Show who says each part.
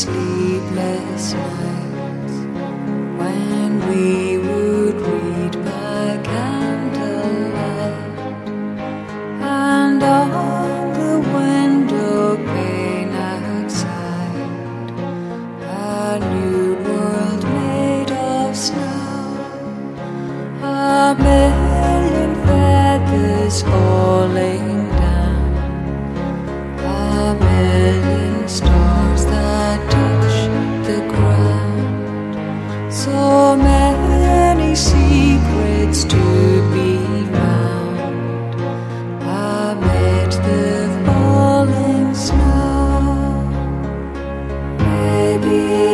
Speaker 1: sleepless nights when we would read by candlelight and on the window pane outside a new world made of snow a million feathers falling down a million stars be.